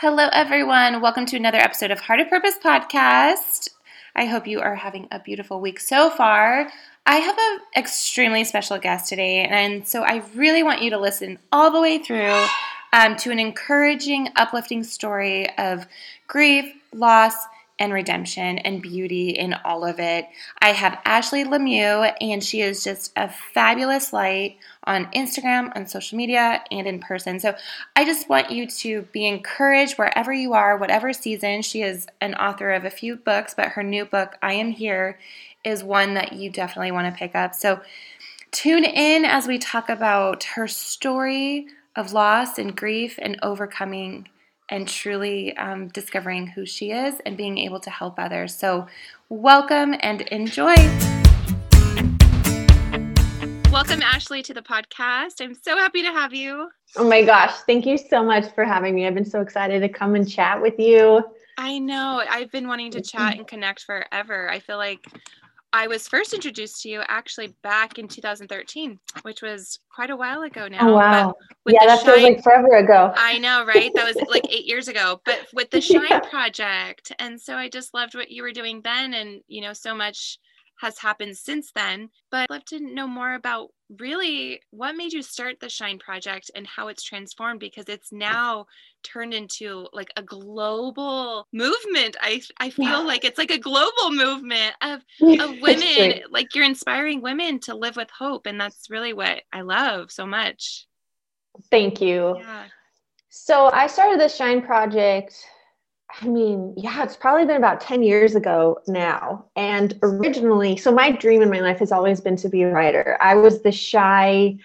Hello, everyone. Welcome to another episode of Heart of Purpose podcast. I hope you are having a beautiful week so far. I have an extremely special guest today, and so I really want you to listen all the way through um, to an encouraging, uplifting story of grief, loss, and redemption and beauty in all of it. I have Ashley Lemieux, and she is just a fabulous light on Instagram, on social media, and in person. So I just want you to be encouraged wherever you are, whatever season. She is an author of a few books, but her new book, I Am Here, is one that you definitely want to pick up. So tune in as we talk about her story of loss and grief and overcoming and truly um, discovering who she is and being able to help others. So, welcome and enjoy. Welcome, Ashley, to the podcast. I'm so happy to have you. Oh my gosh, thank you so much for having me. I've been so excited to come and chat with you. I know. I've been wanting to chat and connect forever. I feel like I was first introduced to you actually back in 2013, which was quite a while ago now. Oh, wow. Yeah, that Shine, feels like forever ago. I know, right? That was like eight years ago. But with the Shine yeah. project. And so I just loved what you were doing then. And, you know, so much has happened since then. But I'd love to know more about really what made you start the Shine Project and how it's transformed because it's now turned into like a global movement. I I feel yeah. like it's like a global movement of of women. like you're inspiring women to live with hope, and that's really what I love so much. Thank you. Yeah. So I started the Shine Project I mean, yeah, it's probably been about 10 years ago now. And originally, so my dream in my life has always been to be a writer. I was the shy,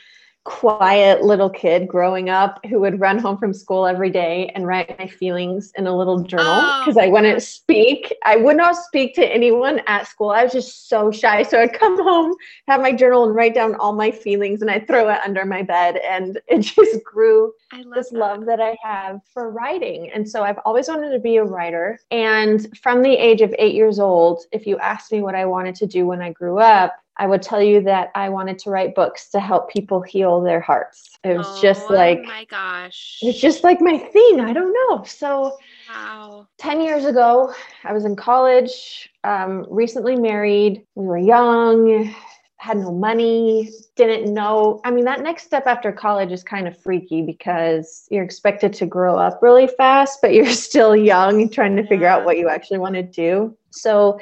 quiet little kid growing up who would run home from school every day and write my feelings in a little journal because oh, I wouldn't speak. I would not speak to anyone at school. I was just so shy. So I'd come home, have my journal, and write down all my feelings, and I'd throw it under my bed. And it just grew love this that. love that I have for writing. And so I've always wanted to be a writer. And from the age of eight years old, if you asked me what I wanted to do when I grew up, I would tell you that I wanted to write books to help people heal their hearts. It was oh, just like, oh my gosh. It's just like my thing. I don't know. So, wow. 10 years ago, I was in college, um, recently married. We were young, had no money, didn't know. I mean, that next step after college is kind of freaky because you're expected to grow up really fast, but you're still young, trying to yeah. figure out what you actually want to do. So,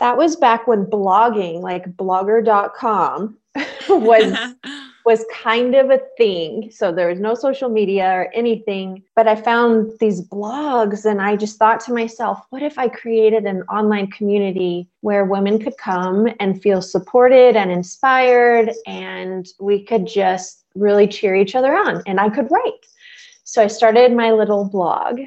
that was back when blogging, like blogger.com, was was kind of a thing. So there was no social media or anything, but I found these blogs and I just thought to myself, what if I created an online community where women could come and feel supported and inspired and we could just really cheer each other on and I could write. So I started my little blog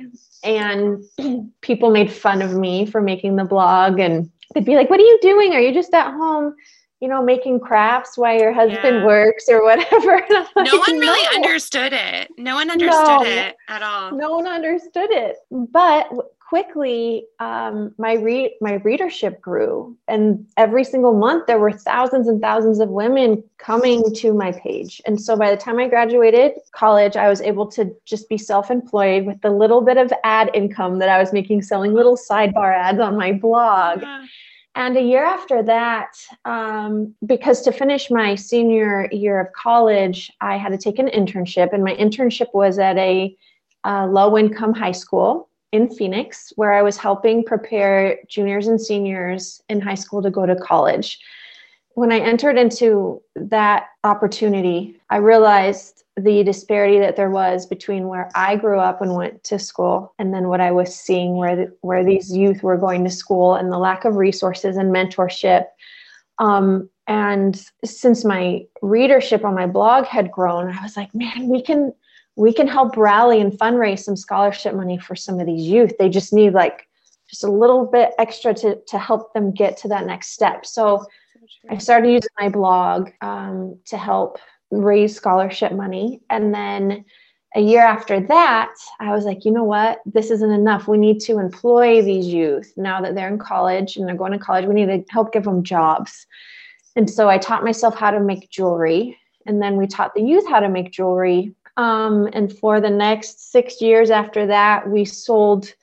and people made fun of me for making the blog and they'd be like, What are you doing? Are you just at home? You know, making crafts while your husband yeah. works or whatever. Like, no one really no. understood it. No one understood no, it at all. No one understood it. But quickly um, my read my readership grew and every single month there were thousands and thousands of women coming to my page and so by the time i graduated college i was able to just be self-employed with the little bit of ad income that i was making selling little sidebar ads on my blog yeah. And a year after that, um, because to finish my senior year of college, I had to take an internship, and my internship was at a, a low income high school in Phoenix, where I was helping prepare juniors and seniors in high school to go to college. When I entered into that opportunity, I realized the disparity that there was between where I grew up and went to school and then what I was seeing where the, where these youth were going to school and the lack of resources and mentorship. Um, and since my readership on my blog had grown, I was like, man, we can we can help rally and fundraise some scholarship money for some of these youth. They just need like just a little bit extra to, to help them get to that next step. So I started using my blog um, to help raise scholarship money. And then a year after that, I was like, you know what? This isn't enough. We need to employ these youth now that they're in college and they're going to college. We need to help give them jobs. And so I taught myself how to make jewelry. And then we taught the youth how to make jewelry Um, and for the next six years after that, we sold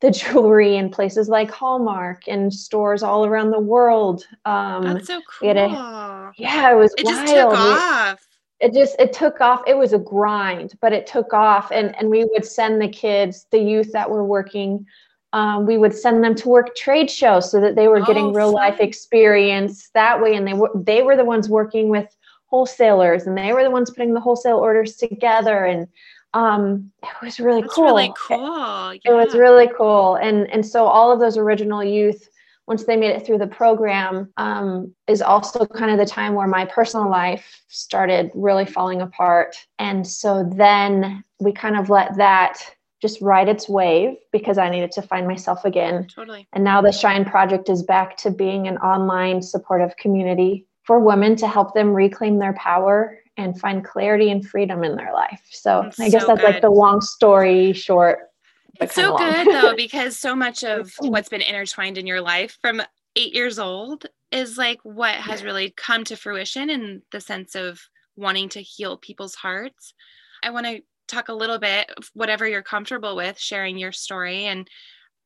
the jewelry in places like Hallmark and stores all around the world. Um, That's so cool. A, yeah, it was it wild. just took off. It just it took off. It was a grind, but it took off. And and we would send the kids, the youth that were working um, we would send them to work trade shows so that they were getting oh, real life experience that way and they were they were the ones working with wholesalers and they were the ones putting the wholesale orders together and um, it was really That's cool really cool yeah. it was really cool and and so all of those original youth once they made it through the program um, is also kind of the time where my personal life started really falling apart and so then we kind of let that just ride its wave because I needed to find myself again. Totally. And now the Shine Project is back to being an online supportive community for women to help them reclaim their power and find clarity and freedom in their life. So that's I guess so that's good. like the long story short. It's so good though, because so much of what's been intertwined in your life from eight years old is like what has really come to fruition in the sense of wanting to heal people's hearts. I want to talk a little bit, whatever you're comfortable with, sharing your story and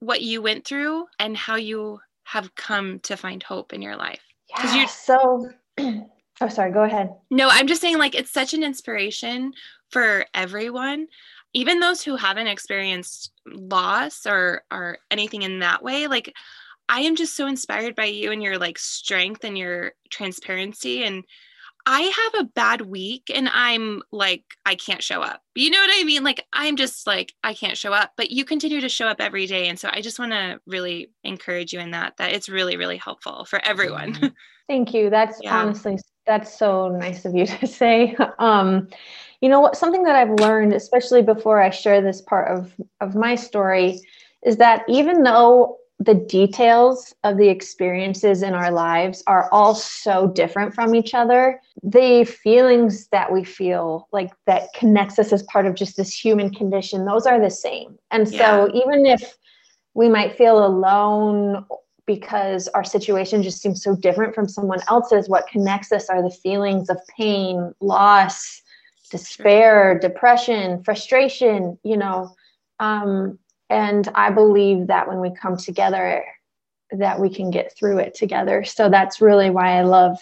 what you went through and how you have come to find hope in your life. Because yeah, you so oh sorry, go ahead. No, I'm just saying like it's such an inspiration for everyone, even those who haven't experienced loss or or anything in that way. Like I am just so inspired by you and your like strength and your transparency and I have a bad week and I'm like, I can't show up. You know what I mean? Like, I'm just like, I can't show up, but you continue to show up every day. And so I just want to really encourage you in that, that it's really, really helpful for everyone. Thank you. That's yeah. honestly, that's so nice of you to say. Um, you know what, something that I've learned, especially before I share this part of, of my story, is that even though the details of the experiences in our lives are all so different from each other. The feelings that we feel like that connects us as part of just this human condition, those are the same. And yeah. so even if we might feel alone because our situation just seems so different from someone else's, what connects us are the feelings of pain, loss, despair, depression, frustration, you know. Um, and i believe that when we come together that we can get through it together so that's really why i love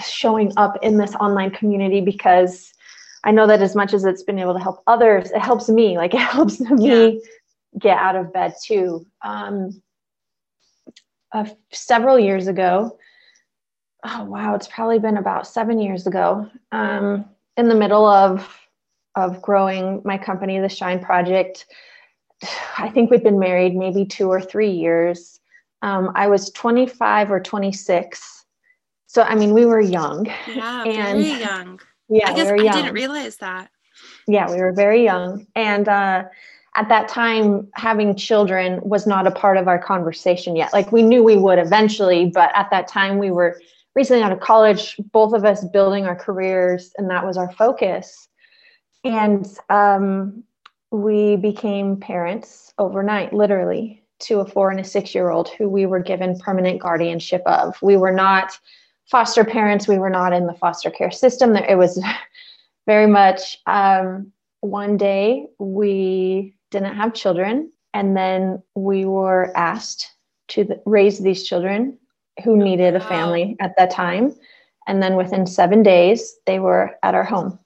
showing up in this online community because i know that as much as it's been able to help others it helps me like it helps me yeah. get out of bed too um, uh, several years ago oh wow it's probably been about seven years ago um, in the middle of of growing my company the shine project I think we'd been married maybe two or three years. Um, I was 25 or 26. So, I mean, we were young. Yeah, and, very young. Yeah, I guess we I didn't realize that. Yeah, we were very young. And uh, at that time, having children was not a part of our conversation yet. Like, we knew we would eventually, but at that time, we were recently out of college, both of us building our careers, and that was our focus. And um, we became parents overnight, literally, to a four and a six year old who we were given permanent guardianship of. We were not foster parents, we were not in the foster care system. It was very much um, one day we didn't have children, and then we were asked to raise these children who needed a family at that time. And then within seven days, they were at our home.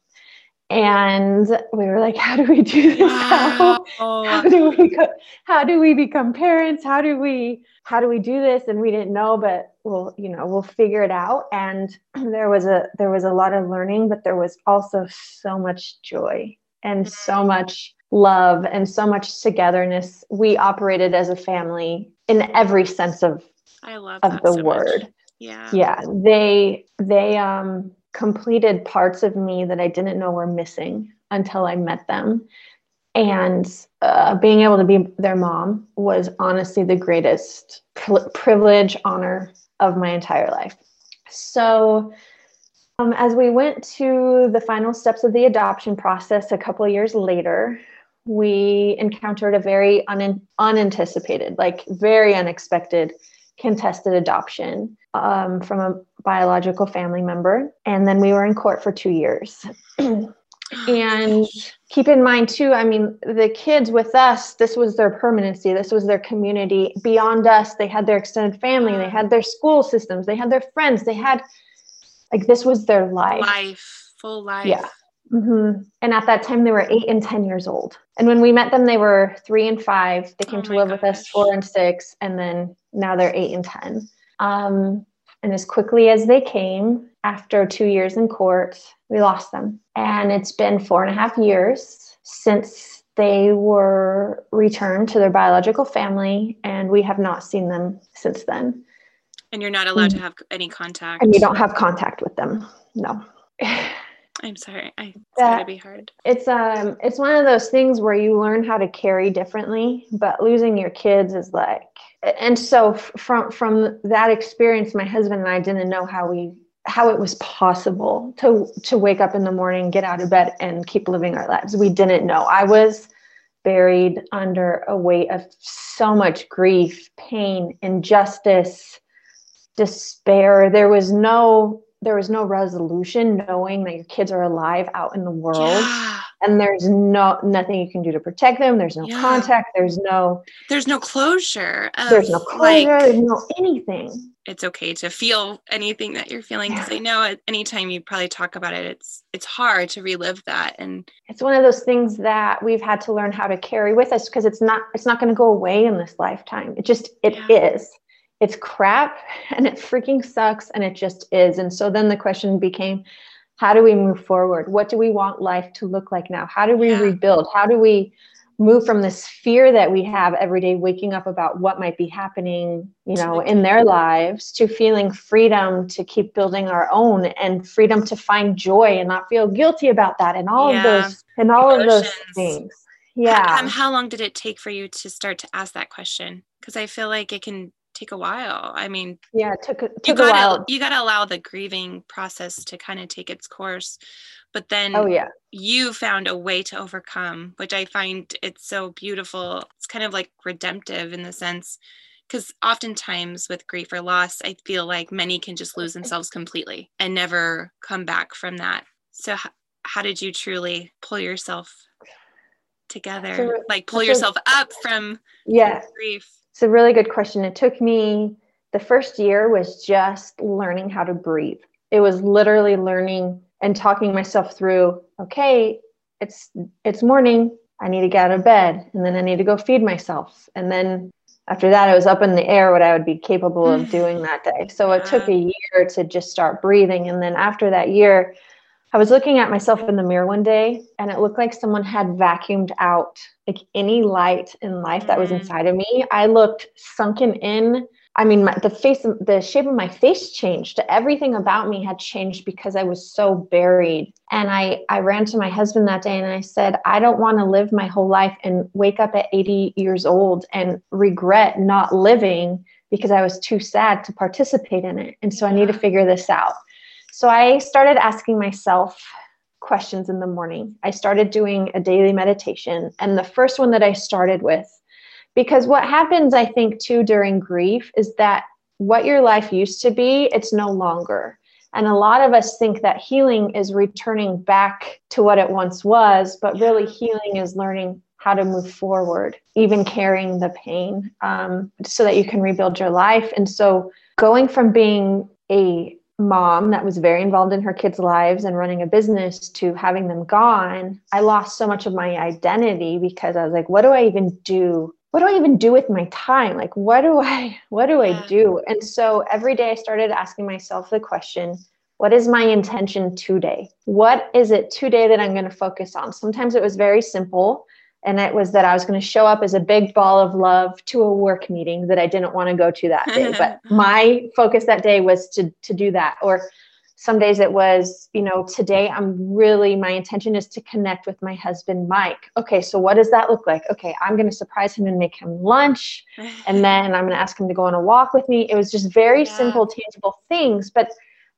And we were like how do we do this? Wow. how, how, do we how do we become parents? How do we how do we do this? And we didn't know but we'll you know we'll figure it out. And there was a there was a lot of learning but there was also so much joy and so mm-hmm. much love and so much togetherness. We operated as a family in every sense of I love of the so word much. yeah yeah they they um completed parts of me that I didn't know were missing until I met them. And uh, being able to be their mom was honestly the greatest privilege, honor of my entire life. So, um, as we went to the final steps of the adoption process a couple of years later, we encountered a very un- unanticipated, like very unexpected contested adoption um, from a biological family member. And then we were in court for two years. and keep in mind too i mean the kids with us this was their permanency this was their community beyond us they had their extended family they had their school systems they had their friends they had like this was their life life full life yeah mm-hmm. and at that time they were eight and ten years old and when we met them they were three and five they came oh to live gosh. with us four and six and then now they're eight and ten um, and as quickly as they came after two years in court we lost them. And it's been four and a half years since they were returned to their biological family, and we have not seen them since then. And you're not allowed to have any contact. And you don't have contact with them. No. I'm sorry. I, it's that, gotta be hard. It's um it's one of those things where you learn how to carry differently, but losing your kids is like and so from from that experience, my husband and I didn't know how we how it was possible to to wake up in the morning, get out of bed, and keep living our lives. We didn't know. I was buried under a weight of so much grief, pain, injustice, despair. There was no there was no resolution knowing that your kids are alive out in the world. Yeah. And there's no nothing you can do to protect them. There's no yeah. contact. There's no there's no closure there's no closure. like, there's no anything. It's okay to feel anything that you're feeling because yeah. i know at anytime you probably talk about it it's it's hard to relive that. And it's one of those things that we've had to learn how to carry with us because it's not it's not going to go away in this lifetime. It just it is it's crap and it freaking sucks and it just is. And so then the question became how do we move forward? What do we want life to look like now? How do we yeah. rebuild? How do we move from this fear that we have every day waking up about what might be happening you know in their lives to feeling freedom to keep building our own and freedom to find joy and not feel guilty about that and all yeah. of those and all Emotions. of those things. Yeah. Um, how long did it take for you to start to ask that question? Because i feel like it can take a while. I mean, yeah, it took, took you gotta, a while. You got to allow the grieving process to kind of take its course. But then oh, yeah. you found a way to overcome, which I find it's so beautiful. It's kind of like redemptive in the sense because oftentimes with grief or loss, I feel like many can just lose themselves completely and never come back from that. So, h- how did you truly pull yourself together? So, like, pull yourself up from yeah grief? It's a really good question. It took me the first year was just learning how to breathe. It was literally learning and talking myself through, okay, it's it's morning. I need to get out of bed and then I need to go feed myself. And then after that, I was up in the air what I would be capable of doing that day. So it took a year to just start breathing. And then after that year, I was looking at myself in the mirror one day and it looked like someone had vacuumed out like any light in life that was mm. inside of me. I looked sunken in. I mean, my, the face, the shape of my face changed. Everything about me had changed because I was so buried. And I, I ran to my husband that day and I said, I don't want to live my whole life and wake up at 80 years old and regret not living because I was too sad to participate in it. And so I need to figure this out. So I started asking myself questions in the morning. I started doing a daily meditation. And the first one that I started with, because what happens, I think, too, during grief is that what your life used to be, it's no longer. And a lot of us think that healing is returning back to what it once was, but really healing is learning how to move forward, even carrying the pain, um, so that you can rebuild your life. And so going from being a mom that was very involved in her kids' lives and running a business to having them gone, I lost so much of my identity because I was like, what do I even do? What do I even do with my time? Like, what do I, what do I do? And so every day I started asking myself the question, what is my intention today? What is it today that I'm going to focus on? Sometimes it was very simple and it was that I was going to show up as a big ball of love to a work meeting that I didn't want to go to that day. but uh-huh. my focus that day was to to do that. Or some days it was, you know, today I'm really my intention is to connect with my husband Mike. Okay, so what does that look like? Okay, I'm going to surprise him and make him lunch, and then I'm going to ask him to go on a walk with me. It was just very yeah. simple, tangible things. But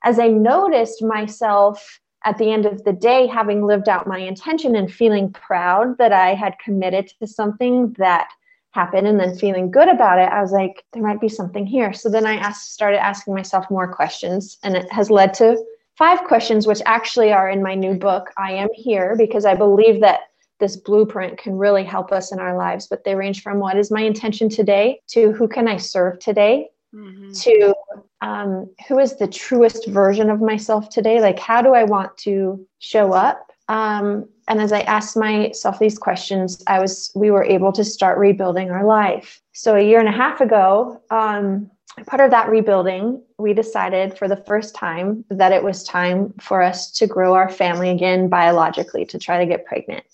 as I noticed myself at the end of the day, having lived out my intention and feeling proud that I had committed to something that happened and then feeling good about it, I was like, there might be something here. So then I asked, started asking myself more questions, and it has led to five questions, which actually are in my new book, I Am Here, because I believe that this blueprint can really help us in our lives. But they range from what is my intention today to who can I serve today mm-hmm. to um, who is the truest version of myself today? Like, how do I want to show up? Um, and as I asked myself these questions, I was we were able to start rebuilding our life. So a year and a half ago, um, part of that rebuilding, we decided for the first time that it was time for us to grow our family again biologically to try to get pregnant.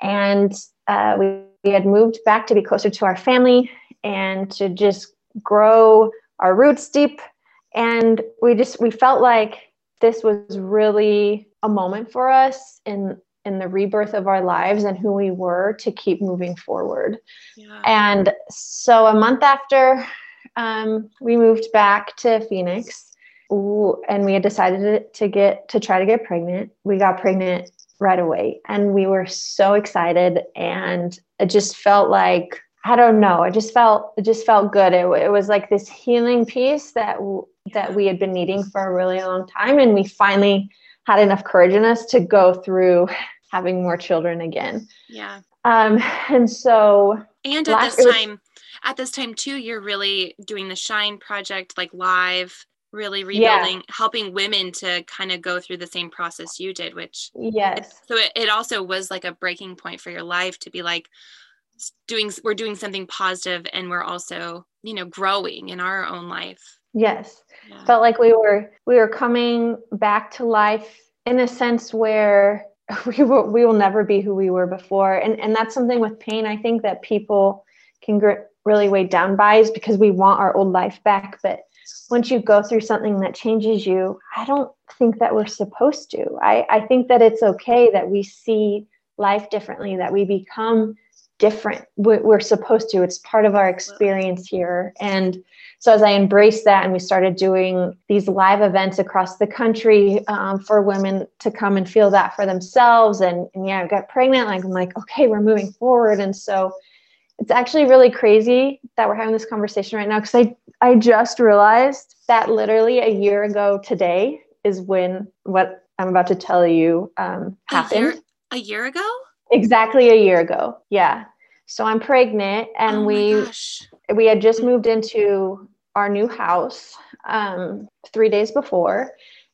And uh, we, we had moved back to be closer to our family and to just grow our roots deep. And we just we felt like this was really a moment for us in in the rebirth of our lives and who we were to keep moving forward. Yeah. And so a month after um, we moved back to Phoenix, and we had decided to get to try to get pregnant. We got pregnant right away, and we were so excited, and it just felt like I don't know. It just felt it just felt good. It, it was like this healing piece that that we had been needing for a really long time, and we finally had enough courage in us to go through having more children again. Yeah. Um, and so and at last, this time, was, at this time too, you're really doing the Shine project like live, really rebuilding, yeah. helping women to kind of go through the same process you did, which yes. so it, it also was like a breaking point for your life to be like, doing we're doing something positive and we're also you know growing in our own life. Yes. Yeah. felt like we were we were coming back to life in a sense where we will we will never be who we were before. And and that's something with pain i think that people can gr- really weigh down by is because we want our old life back. But once you go through something that changes you i don't think that we're supposed to. I i think that it's okay that we see life differently that we become different. We're supposed to, it's part of our experience here. And so as I embraced that and we started doing these live events across the country um, for women to come and feel that for themselves. And, and yeah, I got pregnant. Like, I'm like, okay, we're moving forward. And so it's actually really crazy that we're having this conversation right now because I, I just realized that literally a year ago today is when what I'm about to tell you um, happened. A year, a year ago? Exactly a year ago. Yeah. So I'm pregnant and oh we we had just moved into our new house um, three days before.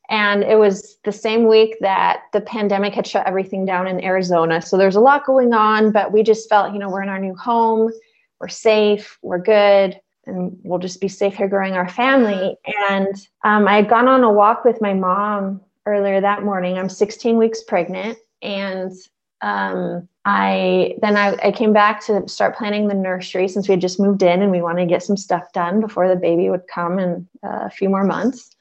And it was the same week that the pandemic had shut everything down in Arizona. So there's a lot going on, but we just felt, you know, we're in our new home, we're safe, we're good, and we'll just be safe here growing our family. And um, I had gone on a walk with my mom earlier that morning. I'm 16 weeks pregnant. And um, I then I, I came back to start planning the nursery since we had just moved in and we wanted to get some stuff done before the baby would come in uh, a few more months.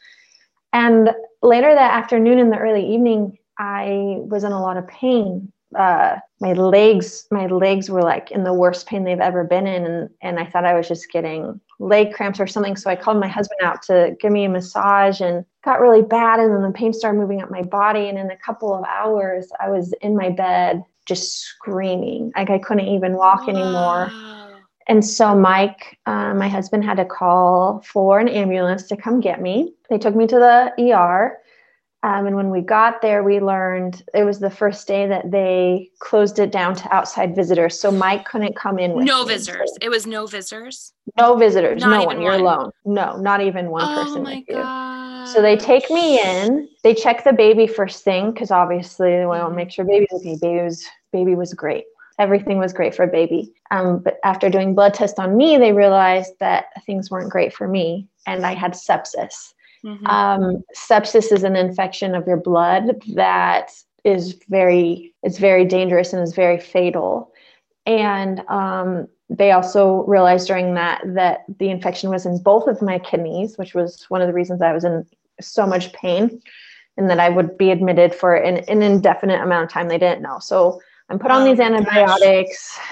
And later that afternoon in the early evening, I was in a lot of pain. Uh, my legs, my legs were like in the worst pain they've ever been in, and and I thought I was just getting leg cramps or something. So I called my husband out to give me a massage, and got really bad. And then the pain started moving up my body, and in a couple of hours, I was in my bed just screaming. Like I couldn't even walk anymore. And so Mike, uh, my husband, had to call for an ambulance to come get me. They took me to the ER. Um, and when we got there, we learned it was the first day that they closed it down to outside visitors. So Mike couldn't come in with no me. visitors. It was no visitors. No visitors. Not no one. You're alone. No, not even one oh person my with you. God. So they take me in. They check the baby first thing because obviously they want to mm-hmm. make sure baby's okay. Baby was baby was great. Everything was great for baby. Um, but after doing blood tests on me, they realized that things weren't great for me, and I had sepsis. Mm-hmm. Um, sepsis is an infection of your blood that is very it's very dangerous and is very fatal. And um, they also realized during that that the infection was in both of my kidneys, which was one of the reasons I was in so much pain and that I would be admitted for an, an indefinite amount of time. They didn't know. So I'm put on oh, these antibiotics. Gosh.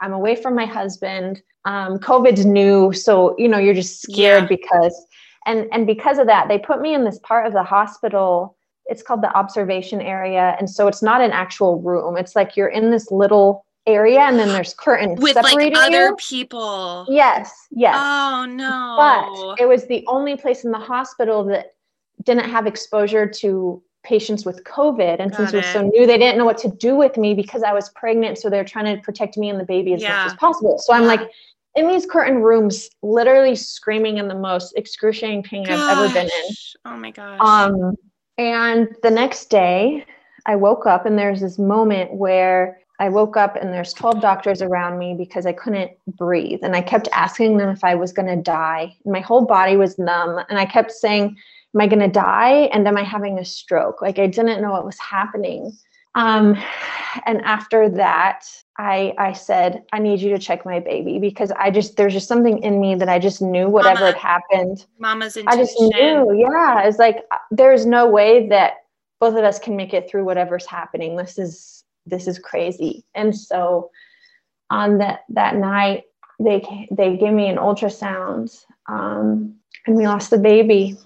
I'm away from my husband. Um, COVID's new, so you know you're just scared yeah. because, and and because of that, they put me in this part of the hospital. It's called the observation area, and so it's not an actual room. It's like you're in this little area and then there's curtains with like other you. people yes yes oh no but it was the only place in the hospital that didn't have exposure to patients with COVID. And Got since it was so new, they didn't know what to do with me because I was pregnant. So they're trying to protect me and the baby as yeah. much as possible. So I'm like in these curtain rooms, literally screaming in the most excruciating pain gosh. I've ever been in. Oh my gosh. Um, and the next day, I woke up and there's this moment where I woke up and there's 12 doctors around me because I couldn't breathe. And I kept asking them if I was going to die. My whole body was numb. And I kept saying, Am I going to die? And am I having a stroke? Like I didn't know what was happening. Um, and after that, I, I said, I need you to check my baby because I just, there's just something in me that I just knew whatever Mama, had happened. Mama's intuition. I just knew. Yeah. It's like, uh, there's no way that both of us can make it through whatever's happening. This is, this is crazy. And so on that, that night, they, they gave me an ultrasound um, and we lost the baby.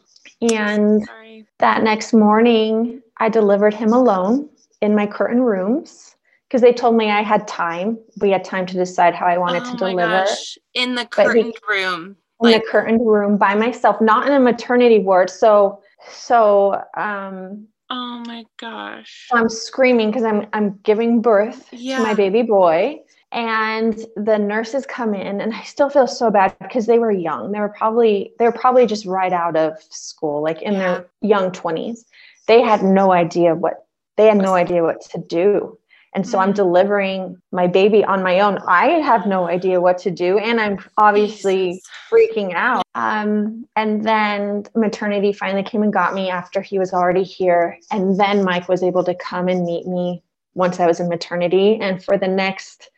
And Sorry. that next morning, I delivered him alone in my curtain rooms because they told me I had time. We had time to decide how I wanted oh to deliver. Gosh. In the curtained room. In like- the curtained room by myself, not in a maternity ward. So, so, um, Oh my gosh. I'm screaming because I'm I'm giving birth yeah. to my baby boy. And the nurses come in and I still feel so bad because they were young. They were probably they were probably just right out of school, like in yeah. their young 20s. They had no idea what they had no idea what to do. And so I'm mm-hmm. delivering my baby on my own. I have no idea what to do. And I'm obviously freaking out. Um, and then maternity finally came and got me after he was already here. And then Mike was able to come and meet me once I was in maternity. And for the next,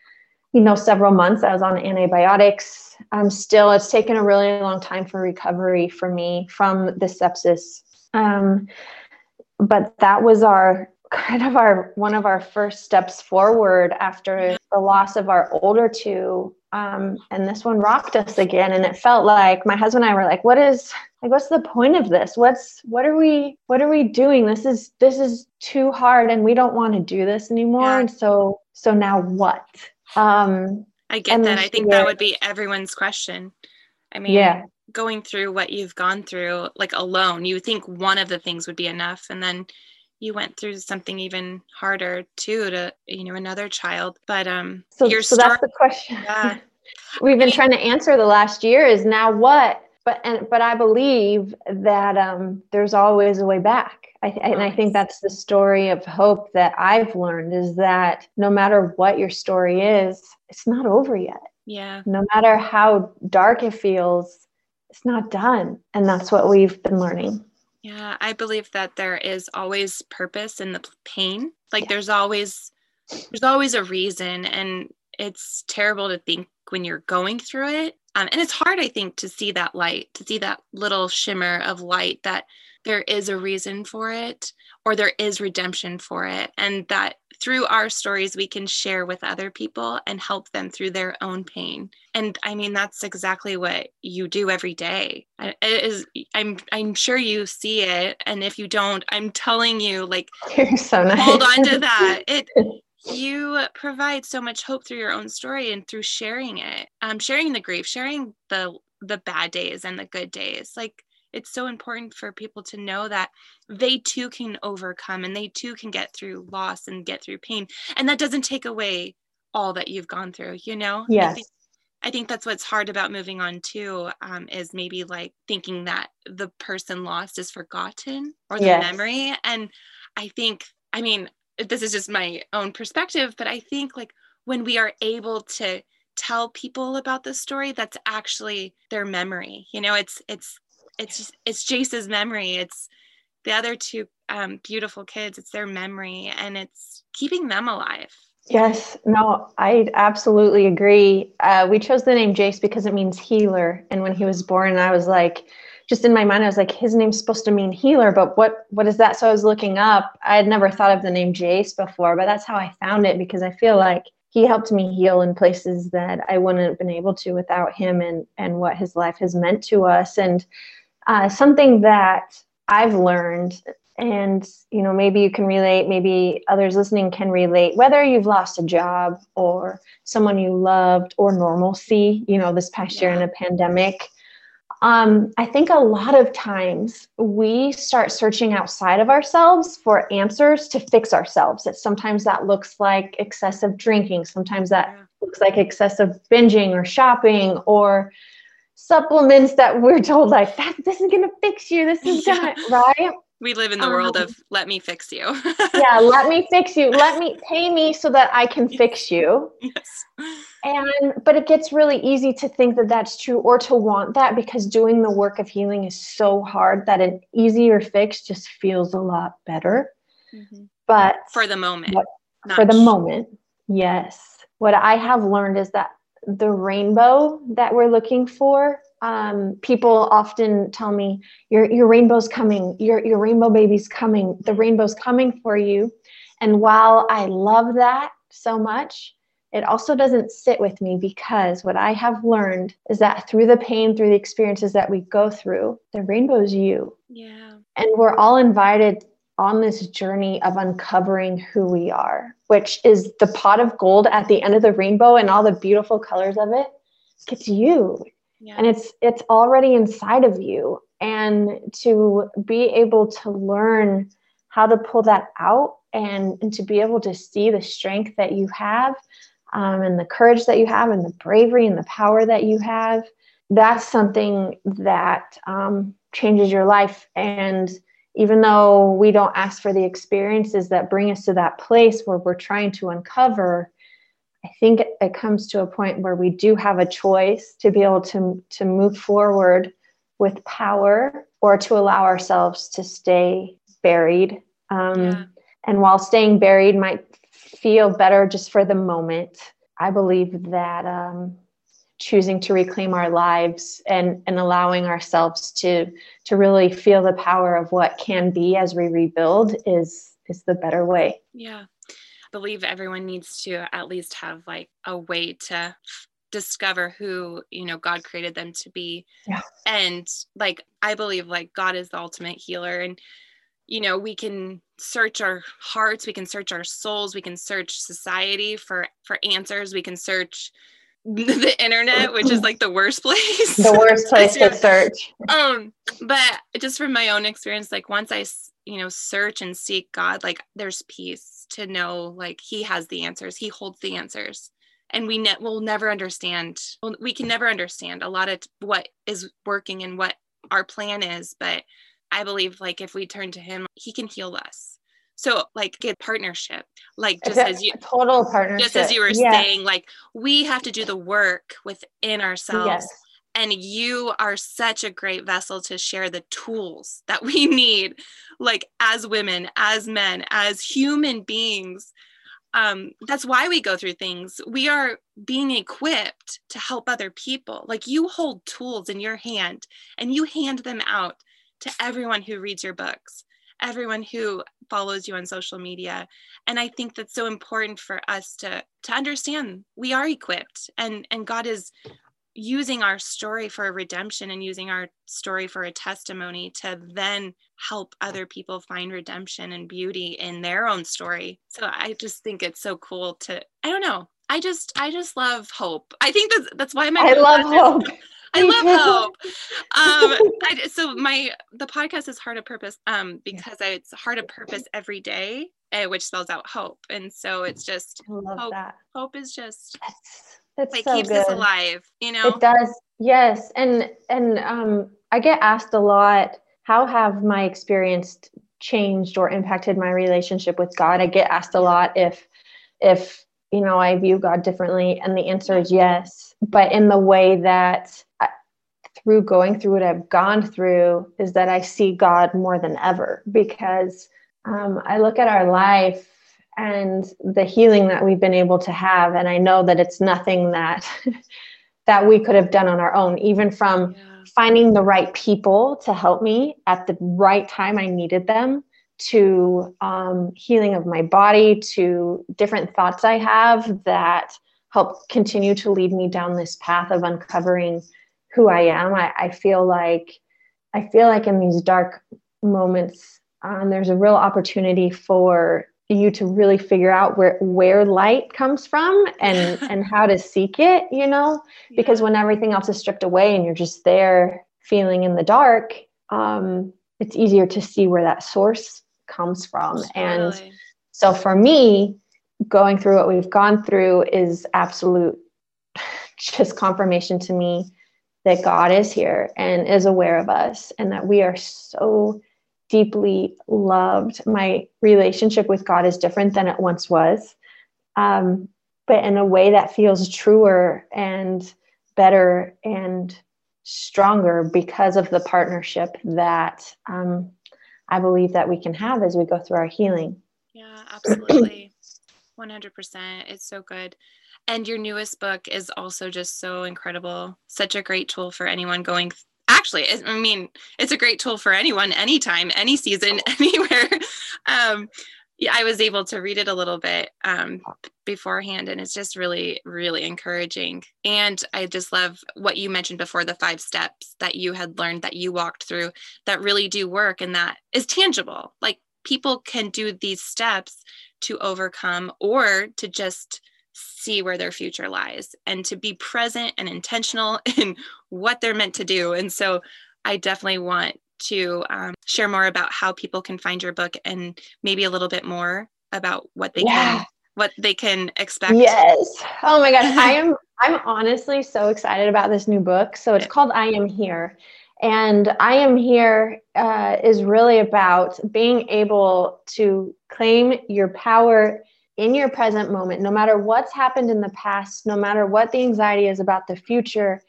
you know, several months, I was on antibiotics. I'm still, it's taken a really long time for recovery for me from the sepsis. Um, but that was our kind of our one of our first steps forward after the loss of our older two um, and this one rocked us again. And it felt like my husband and i were like what is like what's the point of this? What's what are we what are we doing? This is this is too hard and we don't want to do this anymore. Yeah. and so so now what? Um i get that. i think year, that would be everyone's question. I mean yeah. going through what you've gone through like alone you think one of the things would be enough. And then you went through something even harder too to you know another child but um so, so that's the question yeah. we've been I mean, trying to answer the last year is now what but and but i believe that um there's always a way back I, and I think that's the story of hope that I've learned is that no matter what your story is, it's not over yet. Yeah. No matter how dark it feels, it's not done. And that's what we've been learning. Yeah, I believe that there is always purpose in the pain. Like yeah. there's always there's always a reason and it's terrible to think when you're going through it. Um, and it's hard, I think, to see that light, to see that little shimmer of light that there is a reason for it or there is redemption for it. And that through our stories, we can share with other people and help them through their own pain. And I mean, that's exactly what you do every day. It is, I'm, I'm sure you see it. And if you don't, I'm telling you, like, You're so nice. hold on to that. It, you provide so much hope through your own story and through sharing it um sharing the grief sharing the the bad days and the good days like it's so important for people to know that they too can overcome and they too can get through loss and get through pain and that doesn't take away all that you've gone through you know yes. I think, I think that's what's hard about moving on too um, is maybe like thinking that the person lost is forgotten or the yes. memory and i think i mean this is just my own perspective but i think like when we are able to tell people about the story that's actually their memory you know it's it's it's it's Jace's memory. It's the other two um, beautiful kids. It's their memory, and it's keeping them alive. Yes, no, I absolutely agree. Uh, we chose the name Jace because it means healer. And when he was born, I was like, just in my mind, I was like, his name's supposed to mean healer, but what what is that? So I was looking up. I had never thought of the name Jace before, but that's how I found it because I feel like he helped me heal in places that I wouldn't have been able to without him and and what his life has meant to us. And uh, something that I've learned, and you know, maybe you can relate, maybe others listening can relate, whether you've lost a job or someone you loved or normalcy, you know, this past year in a pandemic. Um, I think a lot of times we start searching outside of ourselves for answers to fix ourselves. That sometimes that looks like excessive drinking, sometimes that looks like excessive binging or shopping or supplements that we're told like that this is gonna fix you. This is gonna right. We live in the um, world of let me fix you. yeah, let me fix you. Let me pay me so that I can fix you. Yes. And but it gets really easy to think that that's true or to want that because doing the work of healing is so hard that an easier fix just feels a lot better. Mm-hmm. But for the moment. For the moment. Yes. What I have learned is that the rainbow that we're looking for um, people often tell me your your rainbow's coming your your rainbow baby's coming the rainbow's coming for you. And while i love that so much it also doesn't sit with me because what i have learned is that through the pain through the experiences that we go through the rainbow's you. Yeah. And we're all invited on this journey of uncovering who we are which is the pot of gold at the end of the rainbow and all the beautiful colors of it. It's you. Yeah. and it's it's already inside of you. And to be able to learn how to pull that out and, and to be able to see the strength that you have um, and the courage that you have and the bravery and the power that you have that's something that um, changes your life. And even though we don't ask for the experiences that bring us to that place where we're trying to uncover I think it comes to a point where we do have a choice to be able to, to move forward with power or to allow ourselves to stay buried. Um, yeah. And while staying buried might feel better just for the moment, I believe that um, choosing to reclaim our lives and, and allowing ourselves to, to really feel the power of what can be as we rebuild is, is the better way. Yeah I believe everyone needs to at least have like a way to discover who you know god created them to be yeah. and like i believe like god is the ultimate healer and you know we can search our hearts we can search our souls we can search society for for answers we can search the internet which is like the worst place. The worst place to search. Um but just from my own experience like once i you know search and seek god like there's peace to know like he has the answers. He holds the answers. And we ne- will never understand we can never understand a lot of what is working and what our plan is. But i believe like if we turn to him he can heal us so like get partnership like just as you total partnership just as you were yes. saying like we have to do the work within ourselves yes. and you are such a great vessel to share the tools that we need like as women as men as human beings. Um, that's why we go through things. We are being equipped to help other people. Like you hold tools in your hand and you hand them out to everyone who reads your books everyone who follows you on social media and i think that's so important for us to to understand we are equipped and and god is using our story for a redemption and using our story for a testimony to then help other people find redemption and beauty in their own story. So I just think it's so cool to I don't know. I just I just love hope. I think that's that's why my I love hope. I love hope. Um, I, so my the podcast is Heart of Purpose um, because I, it's Heart of Purpose every day, uh, which spells out hope, and so it's just hope. That. Hope is just that's that's like so keeps good. us alive, you know? It does. Yes. And and um I get asked a lot, how have my experience changed or impacted my relationship with God? I get asked a lot if if you know I view God differently and the answer is yes, but in the way that I, through going through what I've gone through is that I see God more than ever. Because um, I look at our life and the healing that we've been able to have and i know that it's nothing that that we could have done on our own even from yeah. finding the right people to help me at the right time i needed them to um, healing of my body to different thoughts i have that help continue to lead me down this path of uncovering who i am. I, I feel like i feel like in these dark moments um, there's a real opportunity for you to really figure out where where light comes from and and how to seek it you know? Because when everything else is stripped away and you're just there feeling in the dark, um, it's easier to see where that source comes from. And so for me, going through what we've gone through is absolute just confirmation to me that God is here and is aware of us and that we are so deeply loved. My relationship with God is different than it once was, um, but in a way that feels truer and better and stronger because of the partnership that um, I believe that we can have as we go through our healing. Yeah, absolutely. 100%. It's so good. And your newest book is also just so incredible. Such a great tool for anyone going. Actually, I mean, it's a great tool for anyone, anytime, any season, anywhere. Um, I was able to read it a little bit um, beforehand, and it's just really, really encouraging. And I just love what you mentioned before the five steps that you had learned that you walked through that really do work and that is tangible. Like people can do these steps to overcome or to just see where their future lies and to be present and intentional in what they're meant to do. And so I definitely want to um, share more about how people can find your book and maybe a little bit more about what they yeah. can what they can expect. Yes. Oh my gosh. I am I'm honestly so excited about this new book. So it's called I Am Here. And I Am Here uh, is really about being able to claim your power in your present moment, no matter what's happened in the past, no matter what the anxiety is about the future,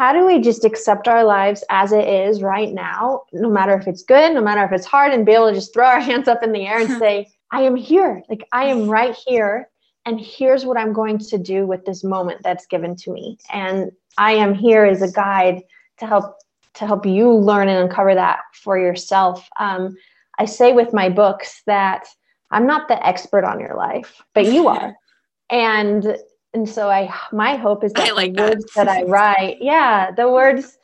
how do we just accept our lives as it is right now, no matter if it's good, no matter if it's hard, and be able to just throw our hands up in the air and say, I am here. Like, I am right here. And here's what I'm going to do with this moment that's given to me. And I am here as a guide to help to help you learn and uncover that for yourself. Um, I say with my books that I'm not the expert on your life, but you are. and and so I my hope is that like the that. words that I write, yeah, the words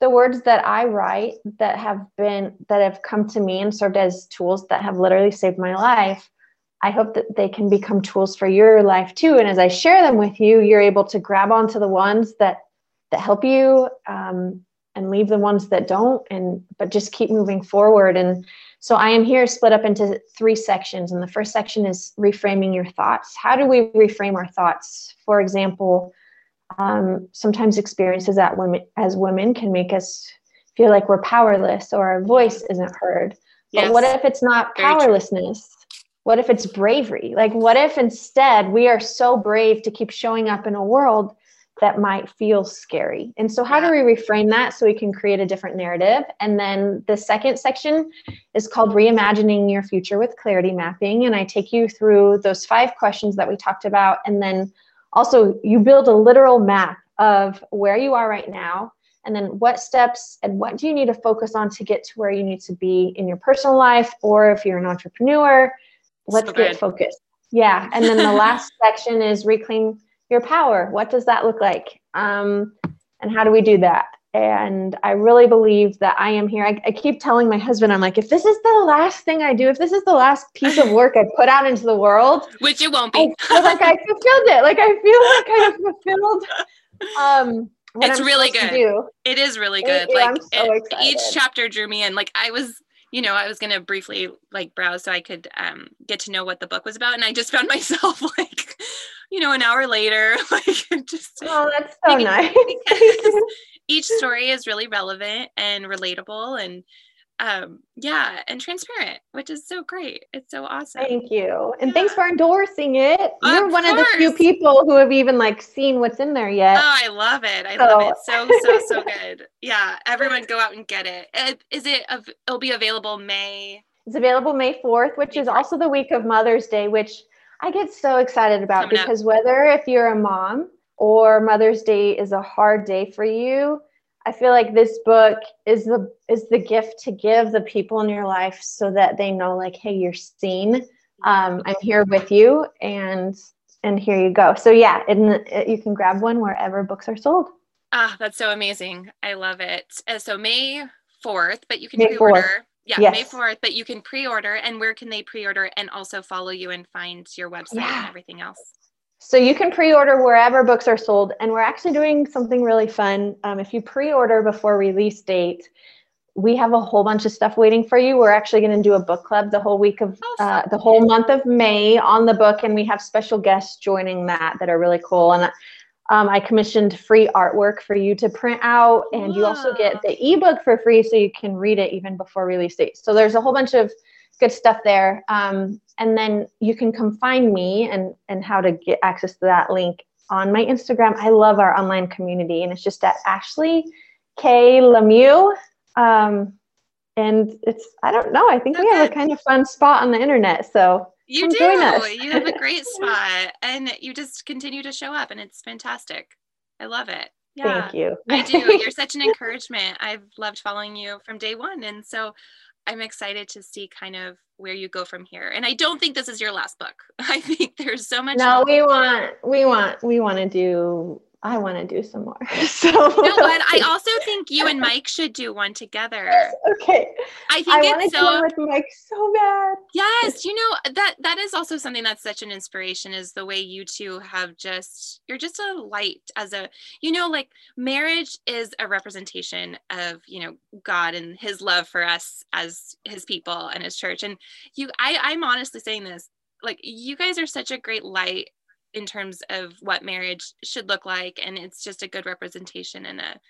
the words that I write that have been that have come to me and served as tools that have literally saved my life. I hope that they can become tools for your life too. And as I share them with you, you're able to grab onto the ones that that help you um, and leave the ones that don't, and but just keep moving forward. And so I am here split up into three sections. And the first section is reframing your thoughts. How do we reframe our thoughts? For example, um, sometimes experiences that women as women can make us feel like we're powerless or our voice isn't heard. Yes. But what if it's not powerlessness? What if it's bravery? Like, what if instead we are so brave to keep showing up in a world that might feel scary. And so, how do we reframe that so we can create a different narrative? And then the second section is called Reimagining Your Future with Clarity Mapping. And I take you through those five questions that we talked about. And then also, you build a literal map of where you are right now. And then, what steps and what do you need to focus on to get to where you need to be in your personal life? Or if you're an entrepreneur, let's so get focused. Yeah. And then the last section is reclaim your power. What does that look like? Um, and how do we do that? And I really believe that I am here. I, I, keep telling my husband, I'm like, if this is the last thing I do, if this is the last piece of work I put out into the world, which it won't be, I feel like I fulfilled it. Like I feel like I fulfilled. Um, it's I'm really good. It is really good. It, like so it, each chapter drew me in. Like I was you know, I was gonna briefly like browse so I could um, get to know what the book was about, and I just found myself like you know, an hour later, like just oh, that's so nice. each story is really relevant and relatable, and um, yeah, and transparent, which is so great. It's so awesome. Thank you, and yeah. thanks for endorsing it. You're one course. of the few people who have even like seen what's in there yet. Oh, I love it. I so. love it. So so so good. Yeah, everyone go out and get it. Is it? It'll be available May. It's available May 4th, which May 4th. is also the week of Mother's Day, which I get so excited about Coming because up. whether if you're a mom or Mother's Day is a hard day for you, I feel like this book is the is the gift to give the people in your life so that they know like, hey, you're seen. Um, I'm here with you, and and here you go. So yeah, and you can grab one wherever books are sold. Ah, that's so amazing. I love it. Uh, so May 4th, but you can May pre-order. 4th yeah, yes. May 4th, but you can pre order. And where can they pre order and also follow you and find your website yeah. and everything else? So you can pre-order wherever books are sold, and we're actually doing something really fun. Um, if you pre-order before release date, we have a whole bunch of stuff waiting for you. We're actually going to do a book club the whole week of oh, uh, the whole month of May on the book, and we have special guests joining that that are really cool. And um, I commissioned free artwork for you to print out, and you also get the ebook for free, so you can read it even before release date. So there's a whole bunch of good stuff there. Um, and then you can come find me and and how to get access to that link on my Instagram. I love our online community, and it's just at Ashley K Lemieux. Um, and it's I don't know. I think okay. we have a kind of fun spot on the internet. So you do. you have a great spot, and you just continue to show up, and it's fantastic. I love it. Yeah, Thank you. I do. You're such an encouragement. I've loved following you from day one, and so I'm excited to see kind of where you go from here. And I don't think this is your last book. I think there's so much. No, we want, we want, we want to do I want to do some more. So you know what? I also think you and Mike should do one together. Okay. I think I it's so with Mike so bad. Yes, you know that that is also something that's such an inspiration is the way you two have just you're just a light as a you know like marriage is a representation of you know God and His love for us as His people and His church and you I I'm honestly saying this like you guys are such a great light in terms of what marriage should look like and it's just a good representation and a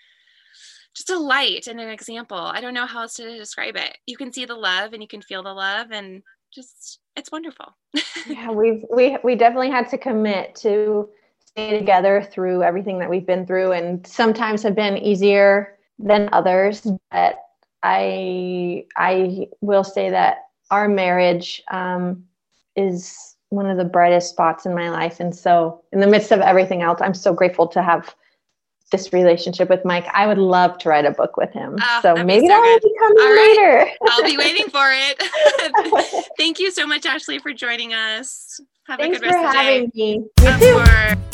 just a light and an example. I don't know how else to describe it. You can see the love and you can feel the love and just it's wonderful. Yeah we've we we definitely had to commit to stay together through everything that we've been through and sometimes have been easier than others but i i will say that our marriage um, is one of the brightest spots in my life. And so, in the midst of everything else, I'm so grateful to have this relationship with Mike. I would love to write a book with him. Oh, so maybe so that will be coming All right. later. I'll be waiting for it. Thank you so much, Ashley, for joining us. Have Thanks a good rest of the day. Me. You too.